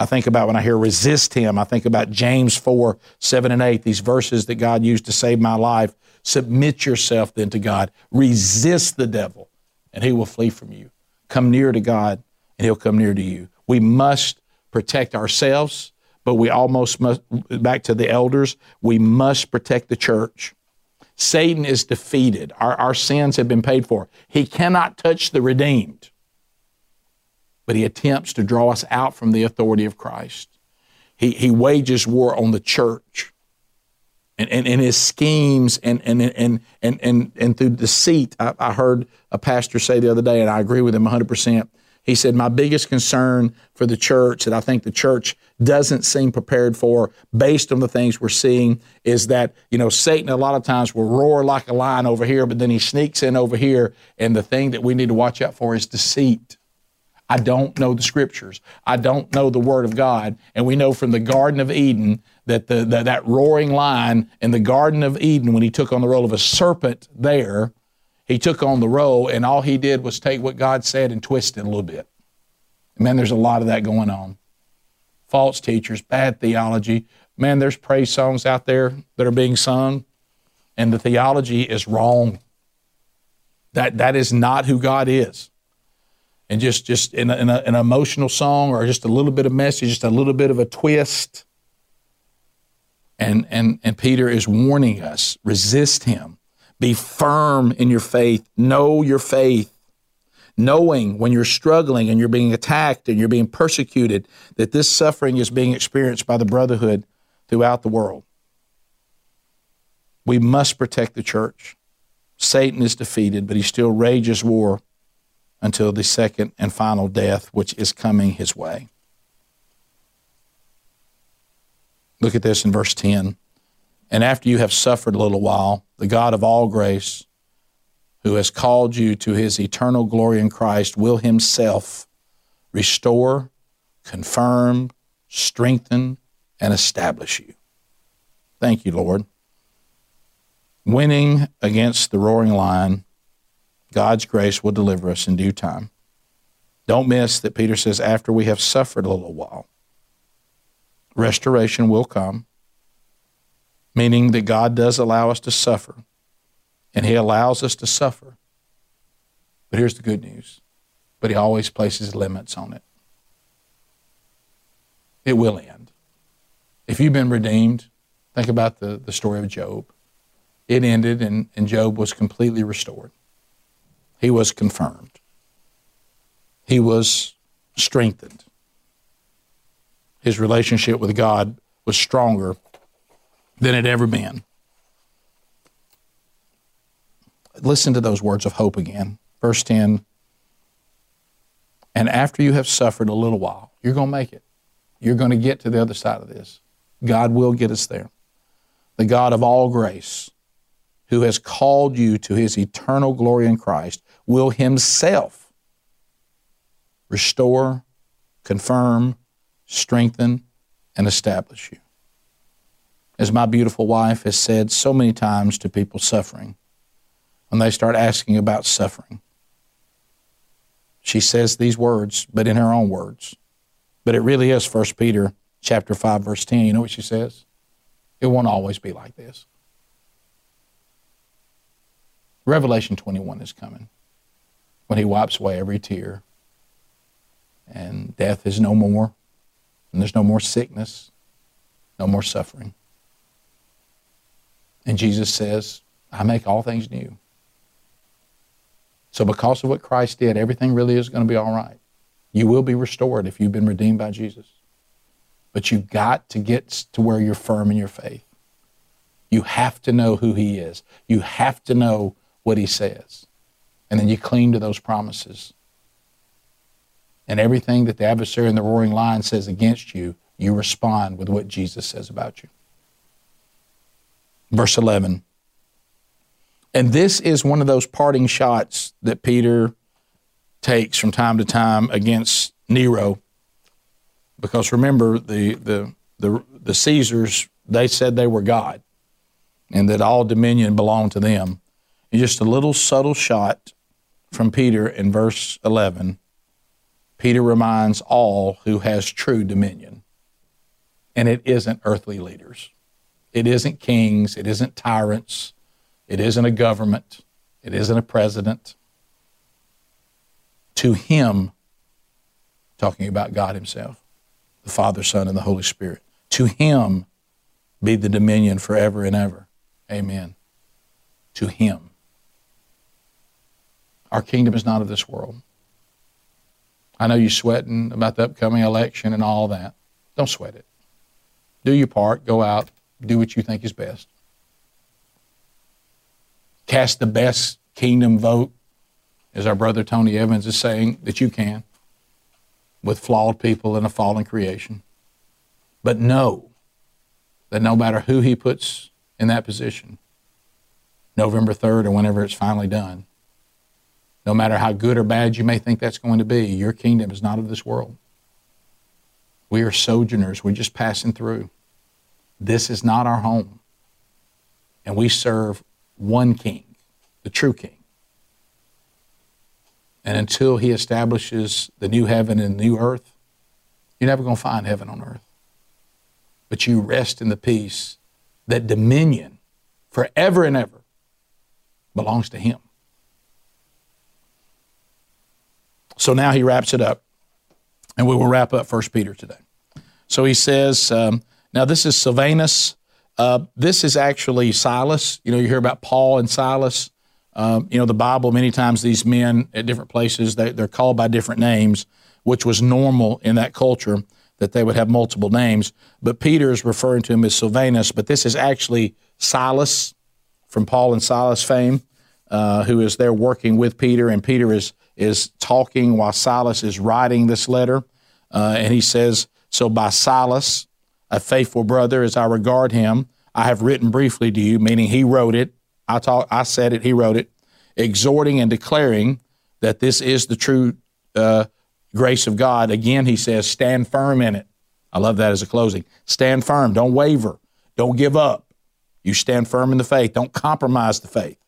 I think about when I hear resist him, I think about James 4, 7 and 8, these verses that God used to save my life. Submit yourself then to God. Resist the devil, and he will flee from you. Come near to God, and he'll come near to you. We must protect ourselves, but we almost must, back to the elders, we must protect the church. Satan is defeated. Our, our sins have been paid for. He cannot touch the redeemed, but he attempts to draw us out from the authority of Christ. He, he wages war on the church and, and, and his schemes and, and, and, and, and, and through deceit. I, I heard a pastor say the other day, and I agree with him 100%. He said, My biggest concern for the church that I think the church doesn't seem prepared for based on the things we're seeing is that, you know, Satan a lot of times will roar like a lion over here, but then he sneaks in over here. And the thing that we need to watch out for is deceit. I don't know the scriptures. I don't know the word of God. And we know from the Garden of Eden that the, the, that roaring lion in the Garden of Eden, when he took on the role of a serpent there, he took on the role and all he did was take what God said and twist it a little bit. Man, there's a lot of that going on. False teachers, bad theology. Man, there's praise songs out there that are being sung, and the theology is wrong. That, that is not who God is and just just in, a, in a, an emotional song or just a little bit of message, just a little bit of a twist. And and and Peter is warning us: resist him, be firm in your faith, know your faith, knowing when you're struggling and you're being attacked and you're being persecuted that this suffering is being experienced by the brotherhood throughout the world. We must protect the church. Satan is defeated, but he still rages war until the second and final death, which is coming his way. Look at this in verse 10. And after you have suffered a little while, the God of all grace, who has called you to his eternal glory in Christ, will himself restore, confirm, strengthen, and establish you. Thank you, Lord. Winning against the roaring lion God's grace will deliver us in due time. Don't miss that Peter says, after we have suffered a little while, restoration will come, meaning that God does allow us to suffer, and He allows us to suffer. But here's the good news but He always places limits on it. It will end. If you've been redeemed, think about the, the story of Job. It ended, and, and Job was completely restored. He was confirmed. He was strengthened. His relationship with God was stronger than it ever been. Listen to those words of hope again. Verse 10 And after you have suffered a little while, you're going to make it. You're going to get to the other side of this. God will get us there. The God of all grace, who has called you to his eternal glory in Christ, will himself restore, confirm, strengthen, and establish you. As my beautiful wife has said so many times to people suffering, when they start asking about suffering, she says these words, but in her own words. But it really is 1 Peter chapter 5, verse 10. You know what she says? It won't always be like this. Revelation 21 is coming when he wipes away every tear. And death is no more, and there's no more sickness, no more suffering. And Jesus says, I make all things new. So, because of what Christ did, everything really is going to be all right. You will be restored if you've been redeemed by Jesus. But you've got to get to where you're firm in your faith. You have to know who He is, you have to know what He says and then you cling to those promises. And everything that the adversary and the roaring lion says against you, you respond with what Jesus says about you. Verse 11. And this is one of those parting shots that Peter takes from time to time against Nero. Because remember, the, the, the, the Caesars, they said they were God and that all dominion belonged to them. Just a little subtle shot from Peter in verse 11, Peter reminds all who has true dominion. And it isn't earthly leaders. It isn't kings. It isn't tyrants. It isn't a government. It isn't a president. To him, talking about God Himself, the Father, Son, and the Holy Spirit, to him be the dominion forever and ever. Amen. To him. Our kingdom is not of this world. I know you're sweating about the upcoming election and all that. Don't sweat it. Do your part. Go out. Do what you think is best. Cast the best kingdom vote, as our brother Tony Evans is saying, that you can with flawed people in a fallen creation. But know that no matter who he puts in that position, November 3rd or whenever it's finally done, no matter how good or bad you may think that's going to be, your kingdom is not of this world. We are sojourners, we're just passing through. This is not our home. And we serve one king, the true king. And until he establishes the new heaven and new earth, you're never going to find heaven on earth. But you rest in the peace that dominion forever and ever belongs to him. So now he wraps it up, and we will wrap up First Peter today. So he says, um, now this is Silvanus. Uh, this is actually Silas. You know, you hear about Paul and Silas. Um, you know, the Bible, many times these men at different places, they, they're called by different names, which was normal in that culture that they would have multiple names. But Peter is referring to him as Silvanus, but this is actually Silas from Paul and Silas fame, uh, who is there working with Peter, and Peter is is talking while Silas is writing this letter. Uh, and he says, So by Silas, a faithful brother, as I regard him, I have written briefly to you, meaning he wrote it. I, talk, I said it, he wrote it, exhorting and declaring that this is the true uh, grace of God. Again, he says, stand firm in it. I love that as a closing. Stand firm. Don't waver. Don't give up. You stand firm in the faith. Don't compromise the faith.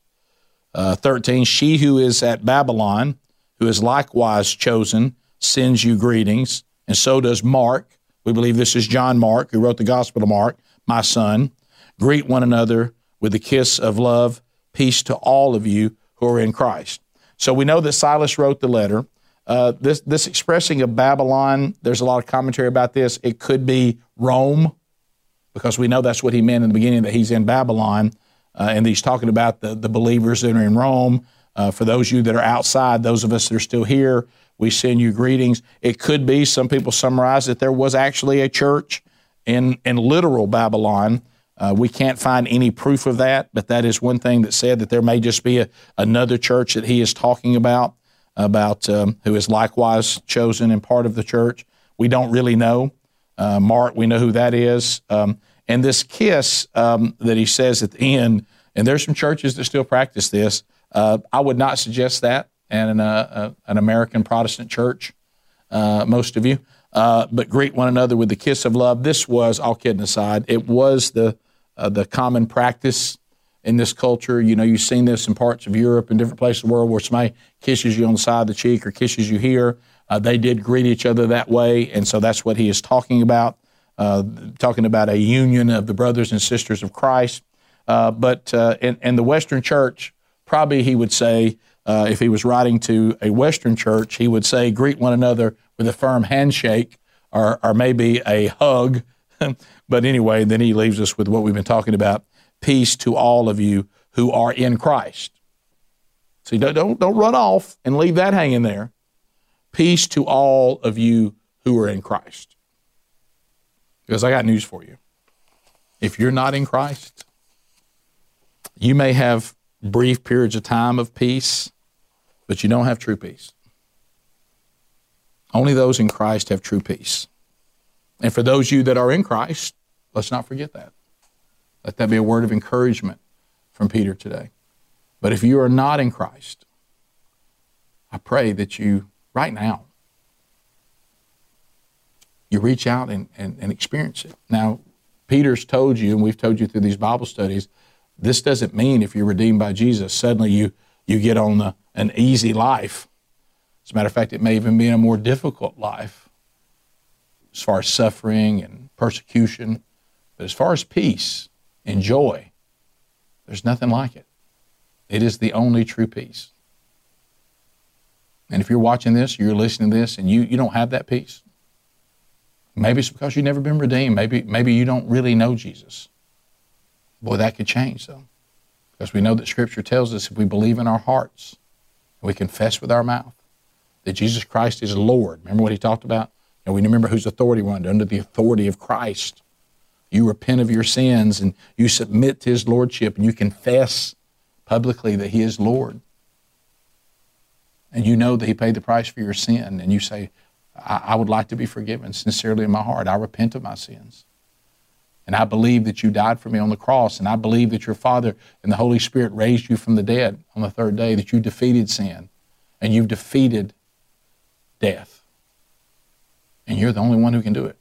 Uh, 13, she who is at Babylon who is likewise chosen, sends you greetings, and so does Mark. We believe this is John Mark, who wrote the Gospel of Mark, my son. Greet one another with the kiss of love. Peace to all of you who are in Christ. So we know that Silas wrote the letter. Uh, this, this expressing of Babylon, there's a lot of commentary about this. It could be Rome, because we know that's what he meant in the beginning, that he's in Babylon. Uh, and he's talking about the, the believers that are in Rome. Uh, for those of you that are outside, those of us that are still here, we send you greetings. It could be, some people summarize that there was actually a church in, in literal Babylon. Uh, we can't find any proof of that, but that is one thing that said that there may just be a, another church that he is talking about, about um, who is likewise chosen and part of the church. We don't really know. Uh, Mark, we know who that is. Um, and this kiss um, that he says at the end, and there's some churches that still practice this. Uh, I would not suggest that in a, a, an American Protestant church, uh, most of you. Uh, but greet one another with the kiss of love. This was, all kidding aside, it was the uh, the common practice in this culture. You know, you've seen this in parts of Europe and different places of the world where somebody kisses you on the side of the cheek or kisses you here. Uh, they did greet each other that way, and so that's what he is talking about. Uh, talking about a union of the brothers and sisters of Christ. but in, in the Western church, probably he would say, uh, if he was writing to a Western church, he would say, greet one another with a firm handshake or, or maybe a hug. *laughs* but anyway, then he leaves us with what we've been talking about peace to all of you who are in Christ. See, don't, don't, don't run off and leave that hanging there. Peace to all of you who are in Christ. Because I got news for you. If you're not in Christ, you may have brief periods of time of peace, but you don't have true peace. Only those in Christ have true peace. And for those of you that are in Christ, let's not forget that. Let that be a word of encouragement from Peter today. But if you are not in Christ, I pray that you, right now, you reach out and, and, and experience it. Now, Peter's told you, and we've told you through these Bible studies, this doesn't mean if you're redeemed by Jesus, suddenly you, you get on an easy life. As a matter of fact, it may even be a more difficult life as far as suffering and persecution. But as far as peace and joy, there's nothing like it. It is the only true peace. And if you're watching this, you're listening to this, and you, you don't have that peace, maybe it's because you've never been redeemed. Maybe, maybe you don't really know Jesus. Boy, that could change, though. Because we know that Scripture tells us if we believe in our hearts, and we confess with our mouth that Jesus Christ is Lord. Remember what he talked about? And we remember whose authority we're under, under the authority of Christ. You repent of your sins and you submit to his lordship and you confess publicly that he is Lord. And you know that he paid the price for your sin, and you say, I, I would like to be forgiven sincerely in my heart. I repent of my sins. And I believe that you died for me on the cross, and I believe that your Father and the Holy Spirit raised you from the dead on the third day, that you defeated sin and you've defeated death. And you're the only one who can do it.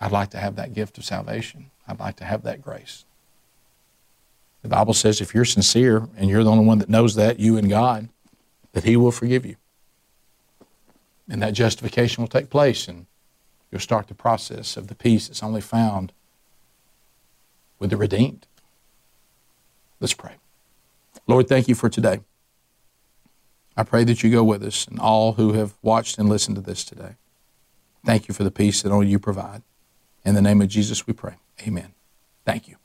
I'd like to have that gift of salvation. I'd like to have that grace. The Bible says if you're sincere and you're the only one that knows that, you and God, that He will forgive you. And that justification will take place, and you'll start the process of the peace that's only found with the redeemed. Let's pray. Lord, thank you for today. I pray that you go with us and all who have watched and listened to this today. Thank you for the peace that only you provide. In the name of Jesus, we pray. Amen. Thank you.